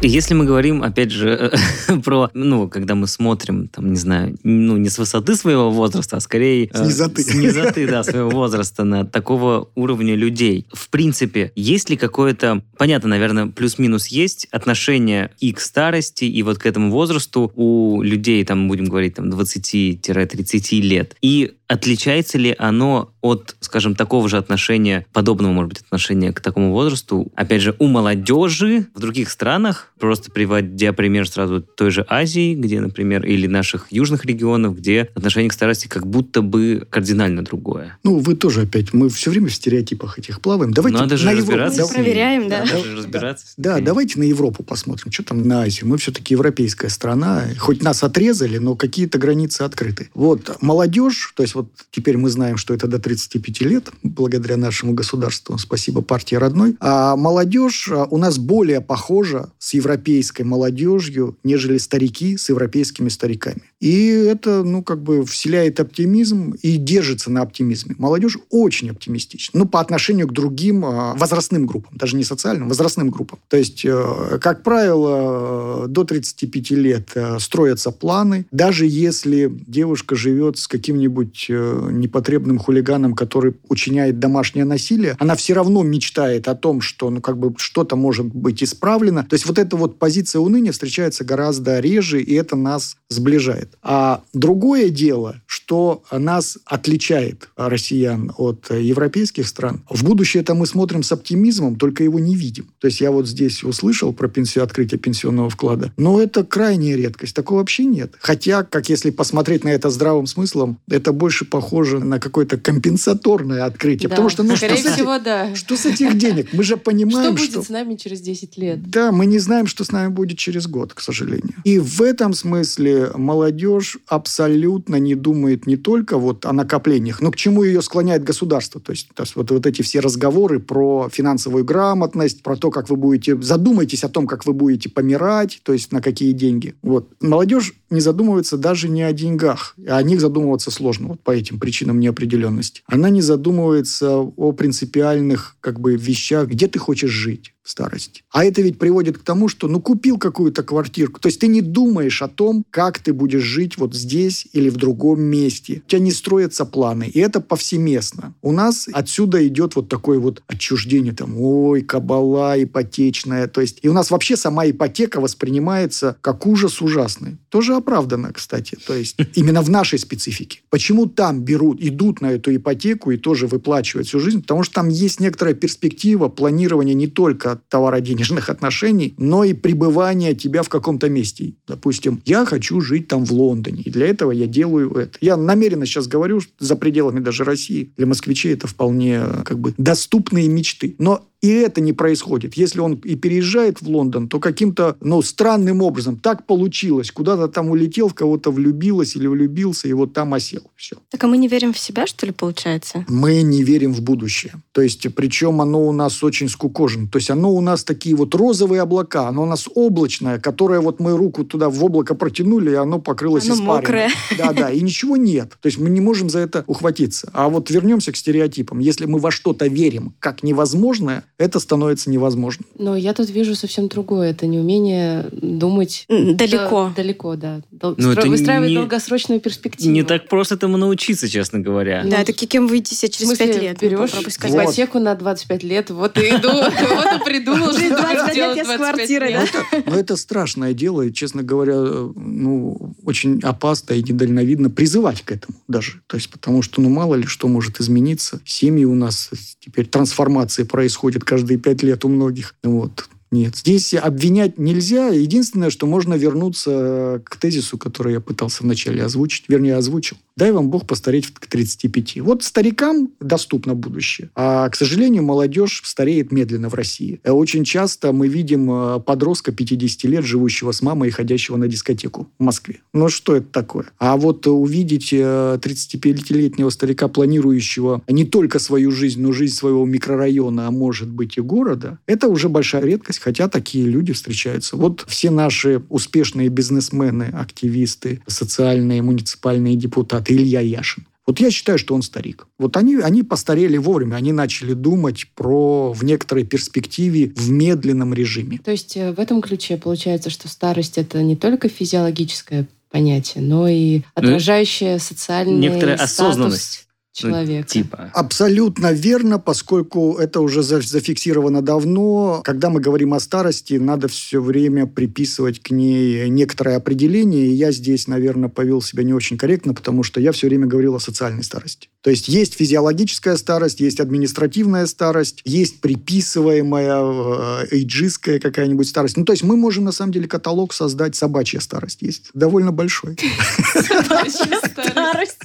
Если мы говорим, опять же, про, ну, когда мы смотрим, там, не знаю, ну, не с высоты своего возраста, а скорее... С низоты. С низоты, да, своего возраста на такого уровня людей. В принципе, есть ли какое-то, понятно, наверное, плюс-минус есть отношение и к старости, и вот к этому возрасту у людей, там, будем говорить, там, 20-30 лет. И отличается ли оно от, скажем, такого же отношения, подобного, может быть, отношения к такому возрасту, опять же, у молодежи в других странах, просто приводя пример сразу той же Азии, где, например, или наших южных регионов, где отношение к старости как будто бы кардинально другое. Ну, вы тоже опять, мы все время в стереотипах этих плаваем. Давайте Надо же на Европу. разбираться. Ними. проверяем, да. Надо же разбираться. Да, давайте на Европу посмотрим, что там на Азию. Мы все-таки европейская страна. Хоть нас отрезали, но какие-то границы открыты. Вот молодежь, то есть вот теперь мы знаем, что это до 35 лет, благодаря нашему государству, спасибо партии родной. А молодежь а, у нас более похожа с европейской молодежью, нежели старики с европейскими стариками. И это, ну, как бы вселяет оптимизм и держится на оптимизме. Молодежь очень оптимистична. Ну, по отношению к другим а, возрастным группам, даже не социальным, возрастным группам. То есть, э, как правило, э, до 35 лет э, строятся планы. Даже если девушка живет с каким-нибудь непотребным хулиганом, который учиняет домашнее насилие, она все равно мечтает о том, что, ну, как бы что-то может быть исправлено. То есть, вот эта вот позиция уныния встречается гораздо реже, и это нас сближает. А другое дело, что нас отличает россиян от э, европейских стран. В будущее это мы смотрим с оптимизмом, только его не видим. То есть я вот здесь услышал про пенсию, открытие пенсионного вклада, но это крайняя редкость. Такого вообще нет. Хотя, как если посмотреть на это здравым смыслом, это больше похоже на какое-то компенсаторное открытие. Да. Потому что, ну, Скорее что, с этих- всего, да. что с этих денег? Мы же Что понимаем, будет что... с нами через 10 лет? Да, мы не знаем, что с нами будет через год, к сожалению. И в этом смысле молодежь абсолютно не думает не только вот о накоплениях, но к чему ее склоняет государство. То есть, то есть вот, вот эти все разговоры про финансовую грамотность, про то, как вы будете... Задумайтесь о том, как вы будете помирать, то есть на какие деньги. Вот. Молодежь не задумывается даже не о деньгах. О них задумываться сложно вот по этим причинам неопределенности. Она не задумывается о принципиальных как бы вещах, где ты хочешь жить старости. А это ведь приводит к тому, что ну купил какую-то квартирку, то есть ты не думаешь о том, как ты будешь жить вот здесь или в другом месте. У тебя не строятся планы, и это повсеместно. У нас отсюда идет вот такое вот отчуждение, там, ой, кабала ипотечная, то есть и у нас вообще сама ипотека воспринимается как ужас ужасный. Тоже оправданно, кстати, то есть именно в нашей специфике. Почему там берут, идут на эту ипотеку и тоже выплачивают всю жизнь? Потому что там есть некоторая перспектива планирования не только товаро-денежных отношений, но и пребывания тебя в каком-то месте. Допустим, я хочу жить там в Лондоне, и для этого я делаю это. Я намеренно сейчас говорю, за пределами даже России. Для москвичей это вполне э, как бы доступные мечты. Но и это не происходит. Если он и переезжает в Лондон, то каким-то, ну, странным образом так получилось. Куда-то там улетел, в кого-то влюбилась или влюбился, и вот там осел. Все. Так а мы не верим в себя, что ли, получается? Мы не верим в будущее. То есть, причем оно у нас очень скукожено. То есть, оно у нас такие вот розовые облака, оно у нас облачное, которое вот мы руку туда в облако протянули, и оно покрылось Оно испариной. мокрое. Да, да, и ничего нет. То есть, мы не можем за это ухватиться. А вот вернемся к стереотипам. Если мы во что-то верим как невозможное, это становится невозможным. Но я тут вижу совсем другое. Это неумение думать Далеко. Да, далеко, да. Дол- Ну, это стро- Выстраивать не- долгосрочную перспективу. Не так просто этому научиться, честно говоря. Ну, Да, такие кем выйти себе В через смысле, пять лет. Ну, берешь сказать. Вот. ипотеку на 25 лет, вот и иду, вот и придумал, что Через 25 будешь лет я с 25 квартирой, лет. Но это страшное дело, и, честно говоря, ну, очень опасно и недальновидно призывать к этому даже. То есть, потому что, ну, мало ли что может измениться. Семьи у нас теперь трансформации происходят каждые пять лет у многих. Вот. Нет, здесь обвинять нельзя. Единственное, что можно вернуться к тезису, который я пытался вначале озвучить, вернее, озвучил. Дай вам Бог постареть к 35. Вот старикам доступно будущее. А, к сожалению, молодежь стареет медленно в России. Э, Очень часто мы видим э, подростка 50 лет, живущего с мамой и ходящего на дискотеку в Москве. Ну, что это такое? А вот э, увидеть э, 35-летнего старика, планирующего не только свою жизнь, но жизнь своего микрорайона, а может быть и города, это уже большая редкость, хотя такие люди встречаются. Вот все наши успешные бизнесмены, активисты, социальные, муниципальные депутаты, Илья Яшин. Вот я считаю, что он старик. Вот они, они постарели вовремя, они начали думать про в некоторой перспективе в медленном режиме. То есть э, в этом ключе получается, что старость это не только физиологическое понятие, но и отражающее социальный Некоторая статус осознанность. Ну, человека. Типа. Абсолютно верно, поскольку это уже за- зафиксировано давно. Когда мы говорим о старости, надо все время приписывать к ней некоторое определение. И я здесь, наверное, повел себя не очень корректно, потому что я все время говорил о социальной старости. То есть есть физиологическая старость, есть административная старость, есть приписываемая э, эйджистская какая-нибудь старость. Ну, то есть мы можем, на самом деле, каталог создать собачья старость. Есть довольно большой. Старость.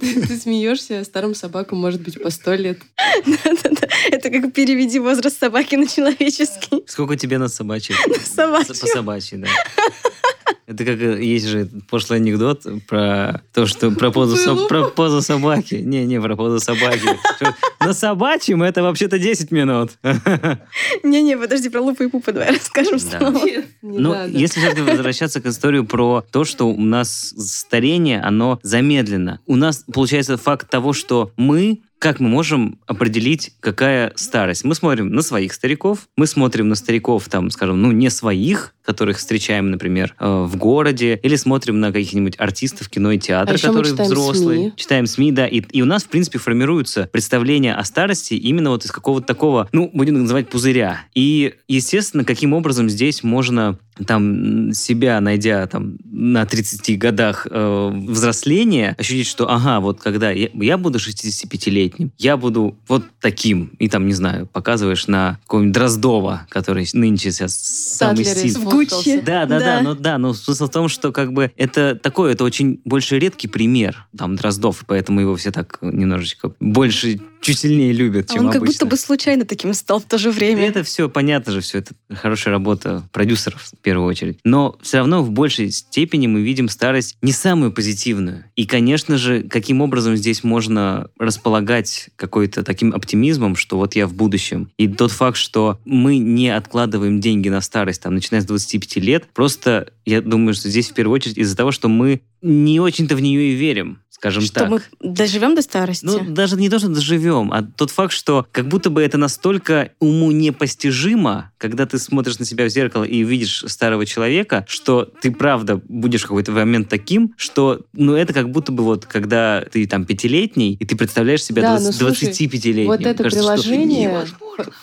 Ты смеешься, а старым собакам может быть по сто лет. Да-да-да. Это как переведи возраст собаки на человеческий. Сколько тебе на собачьей? собачью. По собачьей, да. Это как э, есть же пошлый анекдот про то, что про позу, со- про позу собаки. Не, не, про позу собаки. На собачьем это вообще-то 10 минут. Не-не, подожди, про лупу и пупу давай расскажем Да. снова. Нет, не Ну, надо. если все-таки возвращаться к истории про то, что у нас старение, оно замедлено. У нас получается факт того, что мы как мы можем определить, какая старость? Мы смотрим на своих стариков, мы смотрим на стариков, там, скажем, ну, не своих, которых встречаем, например, э, в городе, или смотрим на каких-нибудь артистов кино и театра, А которые читаем взрослые. СМИ. Читаем СМИ, да, и, и у нас, в принципе, формируется представление о старости именно вот из какого-то такого, ну, будем называть пузыря. И, естественно, каким образом здесь можно там себя найдя там на 30 годах э, взросления, ощутить, что ага, вот когда я, я буду 65-летним, я буду вот таким, и там, не знаю, показываешь на какого-нибудь Дроздова, который нынче сейчас самый сильный. В Гуччи. Да, да, да, Да. но да, но смысл в том, что как бы это такой, это очень больше редкий пример, там, Дроздов, и поэтому его все так немножечко больше, чуть сильнее любят, А чем он как обычно. будто бы случайно таким стал в то же время. Это все понятно же, все это хорошая работа продюсеров в первую очередь. Но все равно в большей степени мы видим старость не самую позитивную. И, конечно же, каким образом здесь можно располагать какой-то таким оптимизмом, что вот я в будущем. И тот факт, что мы не откладываем деньги на старость, там, начиная с 25 лет, просто, я думаю, что здесь в первую очередь из-за того, что мы не очень-то в нее и верим, скажем Что так. мы доживем до старости? Ну, даже не то, что доживем, а тот факт, что как будто бы это настолько уму непостижимо, когда ты смотришь на себя в зеркало и видишь старого человека, что ты правда будешь в какой-то момент таким, что, ну, это как будто бы вот, когда ты там пятилетний, и ты представляешь себя Да, 20 ну, слушай, 25-летним. Вот это Кажется, что приложение.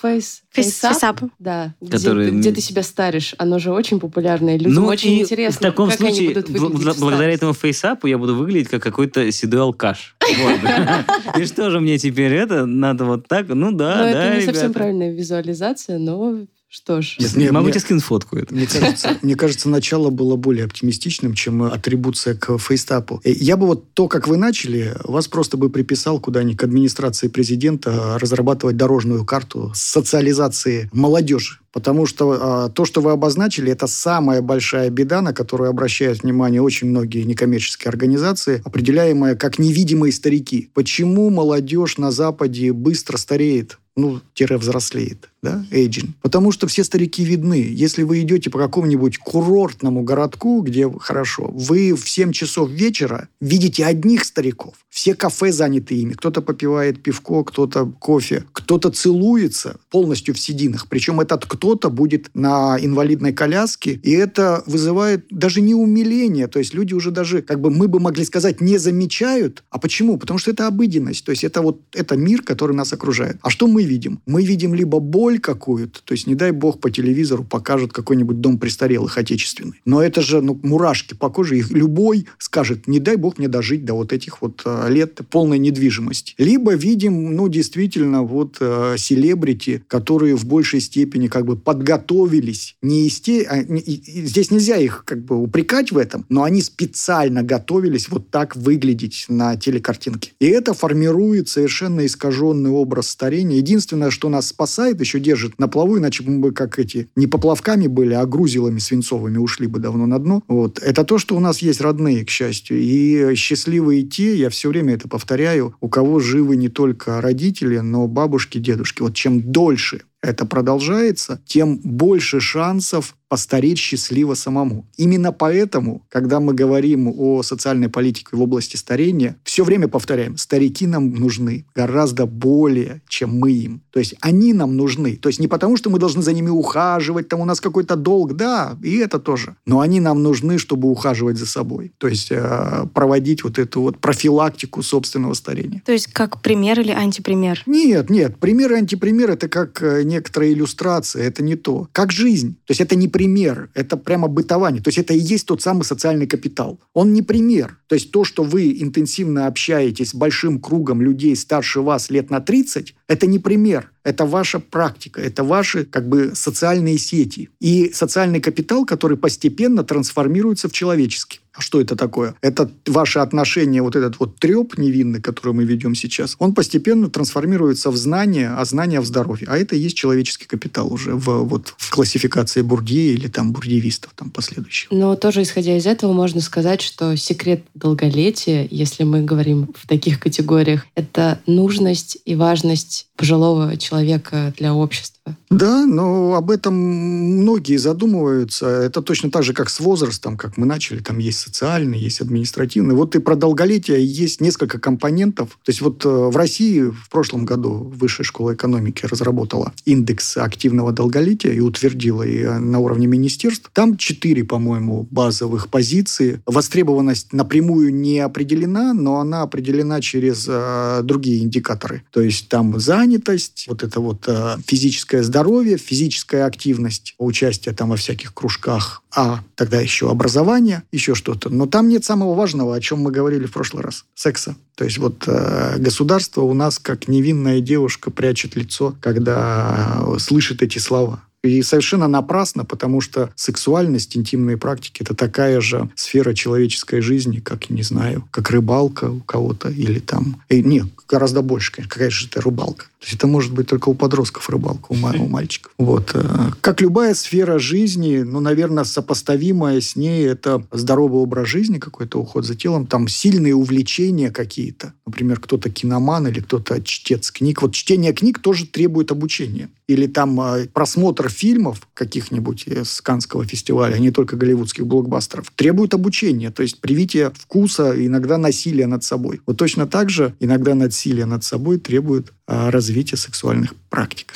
Face, фейсап. да, где, Который- где ты себя старишь, оно же очень популярное. Людям Ну, очень и интересно, в таком как они случае, будут бл- выглядеть бл- в благодаря этому FaceApp у я буду выглядеть как какой-то седой алкаш. Вот. И что же мне теперь это? Надо вот так? Ну да, Но да, это не совсем правильная визуализация, но что ж. Нет, мне- Могу мне- тебе скинуть фотку эту. Мне кажется, мне кажется, начало было более оптимистичным, чем атрибуция к FaceApp у. Я бы вот то, как вы начали, вас просто бы приписал куда-нибудь к администрации президента разрабатывать дорожную карту социализации молодежи. Потому что а, то, что вы обозначили, это самая большая беда, на которую обращают внимание очень многие некоммерческие организации, определяемая как невидимые старики. Почему молодежь на Западе быстро стареет? Ну, тире взрослеет, да, aging. Потому что все старики видны. Если вы идете по какому-нибудь курортному городку, где хорошо, вы в 7 часов вечера видите одних стариков. Все кафе заняты ими. Кто-то попивает пивко, кто-то кофе, кто-то целуется полностью в сединах. Причем этот кто-то будет на инвалидной коляске, и это вызывает даже не умиление. То есть люди уже даже, как бы мы бы могли сказать, не замечают. А почему? Потому что это обыденность. То есть это вот это мир, который нас окружает. А что мы видим? Мы видим либо боль какую-то, то есть не дай бог по телевизору покажут какой-нибудь дом престарелых отечественный. Но это же ну, мурашки по коже. Их любой скажет, не дай бог мне дожить до вот этих вот э, лет полной недвижимости. Либо видим, ну, действительно, вот э, селебрити, которые в большей степени как бы подготовились. Не есте... а, не- и- и здесь нельзя их как бы упрекать в этом, но они специально готовились вот так выглядеть на телекартинке. И это формирует совершенно искаженный образ старения. Единственное, что нас спасает, еще держит на плаву, иначе мы бы как эти не поплавками были, а грузилами свинцовыми ушли бы давно на дно. Вот. Это то, что у нас есть родные, к счастью. И счастливые те, я все время это повторяю, у кого живы не только родители, но бабушки, дедушки. Вот чем дольше это продолжается, тем больше шансов постареть счастливо самому. Именно поэтому, когда мы говорим о социальной политике в области старения, все время повторяем, старики нам нужны гораздо более, чем мы им. То есть они нам нужны. То есть не потому, что мы должны за ними ухаживать, там у нас какой-то долг, да, и это тоже. Но они нам нужны, чтобы ухаживать за собой. То есть э, проводить вот эту вот профилактику собственного старения. То есть как пример или антипример? Нет, нет, пример и антипример – это как э, некоторая иллюстрация, это не то. Как жизнь. То есть это не пример, это прямо бытование. То есть это и есть тот самый социальный капитал. Он не пример. То есть то, что вы интенсивно общаетесь с большим кругом людей старше вас лет на 30, это не пример. Это ваша практика, это ваши как бы социальные сети. И социальный капитал, который постепенно трансформируется в человеческий. А что это такое? Это ваши отношения, вот этот вот треп невинный, который мы ведем сейчас, он постепенно трансформируется в знание, а знание в здоровье. А это и есть человеческий капитал уже в, вот, в классификации Бурдье или там бурдьевистов там последующих. Но тоже исходя из этого можно сказать, что секрет долголетия, если мы говорим в таких категориях, это нужность и важность пожилого человека для общества. Да, но об этом многие задумываются. Это точно так же, как с возрастом, как мы начали. Там есть социальный, есть административный. Вот и про долголетие есть несколько компонентов. То есть вот э, в России в прошлом году Высшая школа экономики разработала индекс активного долголетия и утвердила и на уровне министерств. Там четыре, по-моему, базовых позиции. Востребованность напрямую не определена, но она определена через э, другие индикаторы. То есть там занятость, вот это вот э, физическое здоровье, физическая активность, участие там во всяких кружках, а тогда еще образование, еще что-то. Но там нет самого важного, о чем мы говорили в прошлый раз. Секса. То есть вот э, государство у нас как невинная девушка прячет лицо, когда э, слышит эти слова. И совершенно напрасно, потому что сексуальность, интимные практики – это такая же сфера человеческой жизни, как, не знаю, как рыбалка у кого-то или там... И, нет, гораздо больше, конечно. Какая же это рыбалка? То есть это может быть только у подростков рыбалка, у, у мальчиков. Вот. Э, как любая сфера жизни, ну, наверное, сопоставимая с ней, это здоровый образ жизни, какой-то уход за телом, там сильные увлечения какие-то. Например, кто-то киноман или кто-то чтец книг. Вот чтение книг тоже требует обучения. Или там э, просмотр фильмов каких-нибудь с Канского фестиваля, а не только голливудских блокбастеров, требует обучения. То есть привитие вкуса, иногда насилия над собой. Вот точно так же иногда насилие над собой требует развития сексуальных практик.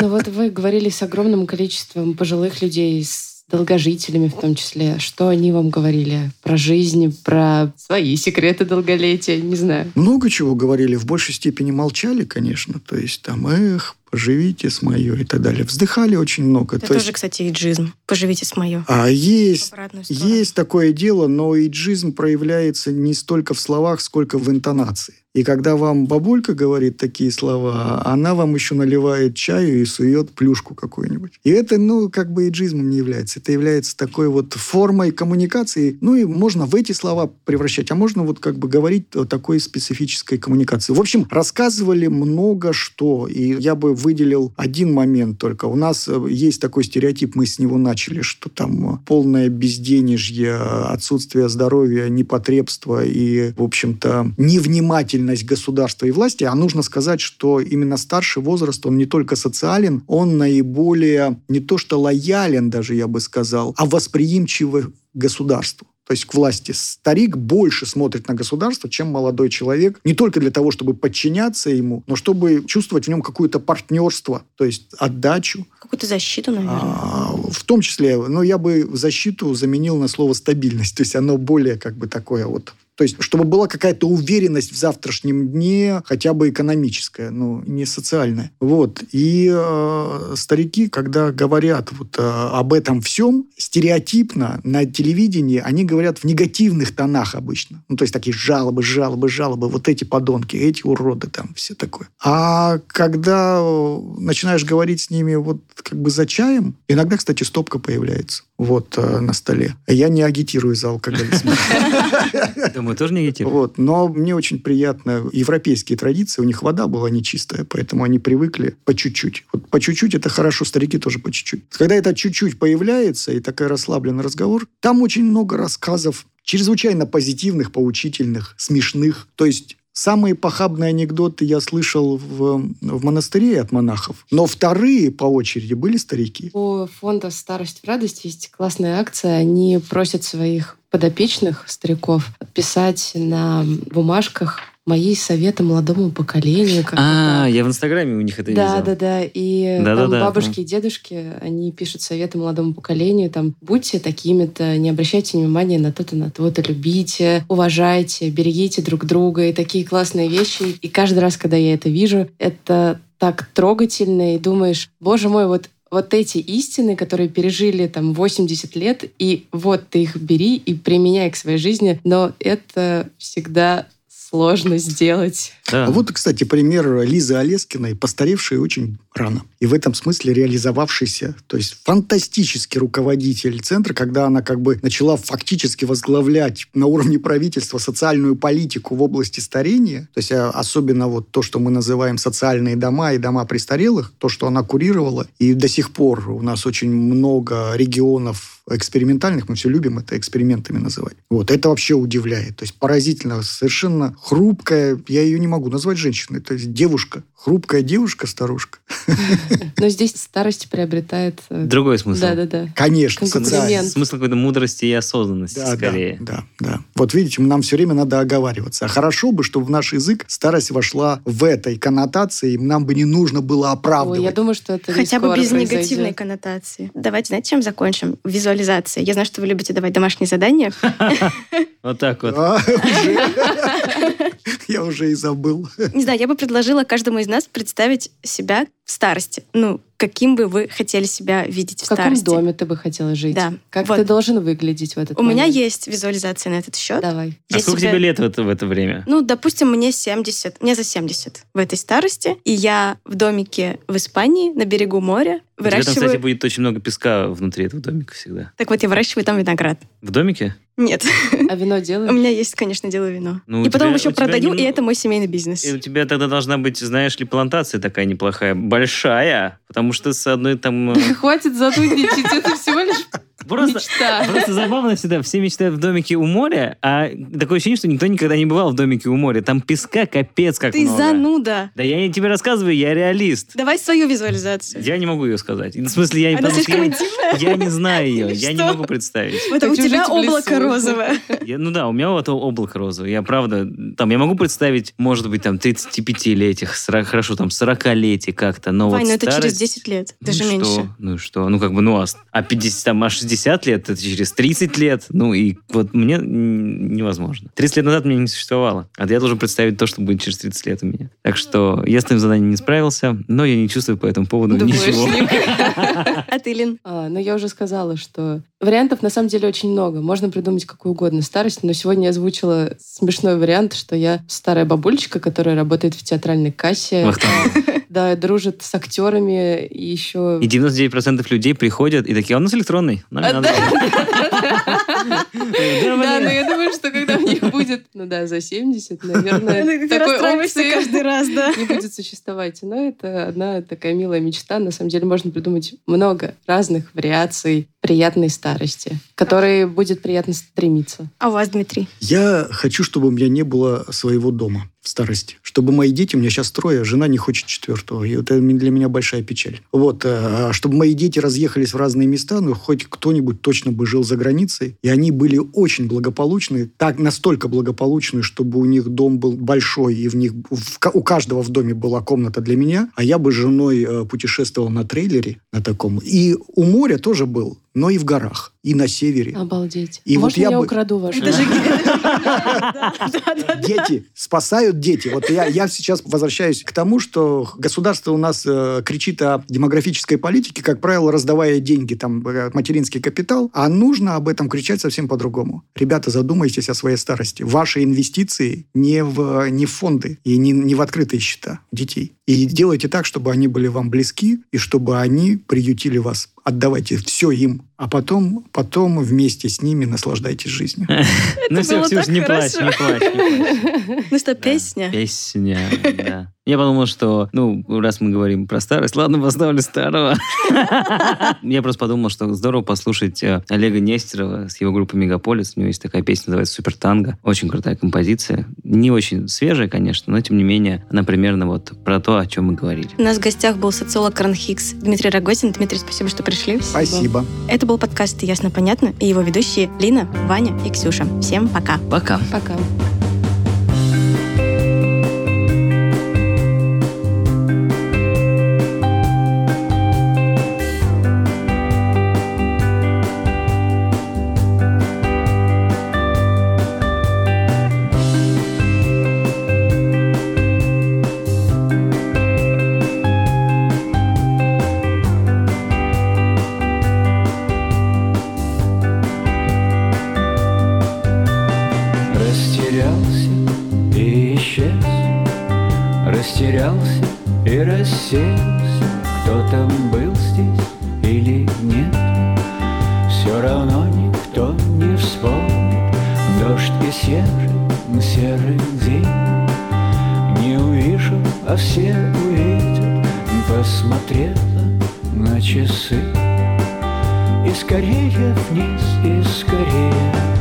Ну вот вы говорили с огромным количеством пожилых людей, с долгожителями в том числе. Что они вам говорили про жизнь, про свои секреты долголетия, не знаю. Много чего говорили, в большей степени молчали, конечно. То есть там, эх, поживите с мое и так далее. Вздыхали очень много. Это То тоже, есть... кстати, иджизм. Поживите с мое. А есть, есть такое дело, но иджизм проявляется не столько в словах, сколько в интонации. И когда вам бабулька говорит такие слова, она вам еще наливает чаю и сует плюшку какую-нибудь. И это, ну, как бы иджизмом не является. Это является такой вот формой коммуникации. Ну, и можно в эти слова превращать, а можно вот как бы говорить о такой специфической коммуникации. В общем, рассказывали много что. И я бы выделил один момент только. У нас э, есть такой стереотип, мы с него начали, что там полное безденежье, отсутствие здоровья, непотребство и, в общем-то, невнимательность деятельность государства и власти, а нужно сказать, что именно старший возраст, он не только социален, он наиболее не то что лоялен даже, я бы сказал, а восприимчивый государству то есть к власти. Старик больше смотрит на государство, чем молодой человек. Не только для того, чтобы подчиняться ему, но чтобы чувствовать в нем какое-то партнерство, то есть отдачу. Какую-то защиту, наверное. А, в том числе, но я бы защиту заменил на слово стабильность. То есть оно более как бы такое вот то есть, чтобы была какая-то уверенность в завтрашнем дне, хотя бы экономическая, но не социальная. Вот. И э, старики, когда говорят вот э, об этом всем, стереотипно на телевидении они говорят в негативных тонах обычно. Ну, то есть такие жалобы, жалобы, жалобы, вот эти подонки, эти уроды там, все такое. А когда э, начинаешь говорить с ними вот как бы за чаем, иногда, кстати, стопка появляется вот э, на столе. Я не агитирую за алкоголизм. Мы тоже не агитируем. Вот, но мне очень приятно. Европейские традиции, у них вода была нечистая, поэтому они привыкли по чуть-чуть. Вот по чуть-чуть это хорошо, старики тоже по чуть-чуть. Когда это чуть-чуть появляется, и такой расслабленный разговор, там очень много рассказов чрезвычайно позитивных, поучительных, смешных. То есть Самые похабные анекдоты я слышал в, в монастыре от монахов. Но вторые по очереди были старики. У фонда «Старость в радость» есть классная акция. Они просят своих подопечных стариков писать на бумажках мои советы молодому поколению. А, я в Инстаграме у них это да, видел. Да, да, да. И да, там да, бабушки да. и дедушки, они пишут советы молодому поколению, там, будьте такими-то, не обращайте внимания на то-то, на то-то, любите, уважайте, берегите друг друга, и такие классные вещи. И каждый раз, когда я это вижу, это так трогательно, и думаешь, боже мой, вот вот эти истины, которые пережили там 80 лет, и вот ты их бери и применяй к своей жизни, но это всегда сложно сделать. Да. А вот, кстати, пример Лизы Олескиной, постаревшей очень рано. И в этом смысле реализовавшийся, то есть фантастический руководитель центра, когда она как бы начала фактически возглавлять на уровне правительства социальную политику в области старения, то есть а, особенно вот то, что мы называем социальные дома и дома престарелых, то, что она курировала, и до сих пор у нас очень много регионов экспериментальных, мы все любим это экспериментами называть. Вот, это вообще удивляет. То есть поразительно, совершенно хрупкая, я ее не могу назвать женщиной, то есть девушка, хрупкая девушка, старушка, Но здесь старость приобретает... э, Другой смысл. Да-да-да. Конечно, социально. Смысл какой-то мудрости и осознанности Да, скорее. да, да, да. Вот видите, нам все время надо оговариваться. А хорошо бы, чтобы в наш язык старость вошла в этой коннотации, и нам бы не нужно было Ой, оправдывать. я думаю, что это Хотя бы без произойдет. негативной коннотации. Давайте, знаете, чем закончим? Визуализация. Я знаю, что вы любите давать домашние задания. Вот так вот. А. Я уже и забыл. Не знаю, я бы предложила каждому из нас представить себя в старости. Ну, каким бы вы хотели себя видеть в, В каком старости. доме ты бы хотела жить? Да. Как Вот. ты должен выглядеть в этот У меня момент? есть визуализация на этот счет. Давай. А Я сколько себя- тебе лет в это, в это время? Ну, допустим, мне 70, мне за 70 в этой старости, и я в домике в Испании на берегу моря У тебя там, выращиваю... кстати, будет очень много песка внутри этого домика всегда. Так вот, я выращиваю там виноград. В домике? Нет, А вино у делаешь? меня есть, конечно, делаю вино. Ну, у и потом тебя- еще у продаю, не- и это мой семейный бизнес. И у тебя тогда должна быть, знаешь ли, плантация такая неплохая, большая, потому что с одной там... э, Хватит затудничать, это всего лишь Просто, мечта. просто забавно всегда. Все мечтают в домике у моря, а такое ощущение, что никто никогда не бывал в домике у моря. Там песка капец как Ты много. зануда. Да я не тебе рассказываю, я реалист. Давай свою визуализацию. Я не могу ее сказать. В смысле, я, Она потому что слишком я, я не знаю ее, я не могу представить. Вот у тебя облако розовое. Ну да, у меня вот облако розовое. Я правда, там, я могу представить, может быть, там, 35-летних, 40, хорошо, там, 40-летий как-то, но Вань, вот ну это через старость- 10 лет, Ну даже и меньше. Ну и что? Ну как бы, ну а, с- а 50, там, а 60 лет, это через 30 лет. Ну и вот мне невозможно. 30 лет назад меня не существовало. А я должен представить то, что будет через 30 лет у меня. Так что я с этим заданием не справился, но я не чувствую по этому поводу Думаешь, ничего. А ты, Лин? А, ну, я уже сказала, что вариантов на самом деле очень много. Можно придумать какую угодно старость, но сегодня я озвучила смешной вариант, что я старая бабульчика, которая работает в театральной кассе. Да, дружит с актерами и еще... И 99% людей приходят и такие, а у нас электронный. Нам не А, надо». Да, но я думаю, что когда у них будет, ну да, за 70, наверное, такой опции каждый раз, да. не будет существовать. Но это одна такая милая мечта. На самом деле можно придумать много разных вариаций приятной старости, которой будет приятно стремиться. А у вас, Дмитрий? Я хочу, чтобы у меня не было своего дома старости. Чтобы мои дети, у меня сейчас трое, жена не хочет четвертого. И это для меня большая печаль. Вот, э, чтобы мои дети разъехались в разные места, ну, хоть кто-нибудь точно бы жил за границей. И они были очень благополучны, так настолько благополучны, чтобы у них дом был большой, и в них в у каждого в доме была комната для меня, а я бы с женой э, путешествовал на трейлере на таком. И у моря тоже был, но и в горах, и на севере. Обалдеть. И вот Можно я я бы- украду вашу? Это же... Дети спасают дети. Вот я, я сейчас возвращаюсь к тому, что государство у нас э, кричит о демографической политике, как правило, раздавая деньги, там, э, материнский капитал, а нужно об этом кричать совсем по-другому. Ребята, задумайтесь о своей старости. Ваши инвестиции не в, не в фонды и не, не в открытые счета детей. И делайте так, чтобы они были вам близки, и чтобы они приютили вас. Отдавайте все им, а потом, потом вместе с ними наслаждайтесь жизнью. Ну все, было Ксюш, так не плачь, хорошо. не плачь, не плачь. Ну что, песня? Песня, да. Я подумал, что, ну, раз мы говорим про старость, ладно, поставлю старого. Я просто подумал, что здорово послушать э, Олега Нестерова с его группой «Мегаполис». У него есть такая песня, называется «Супер танго». Очень крутая композиция. Не очень свежая, конечно, но, тем не менее, она примерно вот про то, о чем мы говорили. У нас в гостях был социолог Карн Хикс Дмитрий Рогозин. Дмитрий, спасибо, что пришли. Спасибо. Это был подкаст «Ясно-понятно» и его ведущие Лина, Ваня и Ксюша. Всем пока. Пока. Пока. Растерялся и рассеялся Кто там был здесь или нет. Все равно никто не вспомнит Дождь и серый, серый день. Не увижу, а все увидят Посмотрела на часы. И скорее вниз, и скорее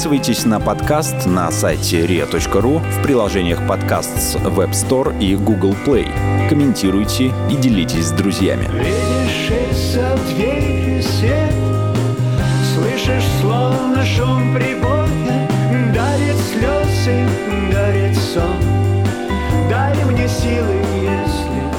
Подписывайтесь на подкаст на сайте ria.ru в приложениях подкаст с Web Store и Google Play. Комментируйте и делитесь с друзьями. Слышишь, словно шум прибоя, дарит слезы, дарит сон. Дай мне силы, если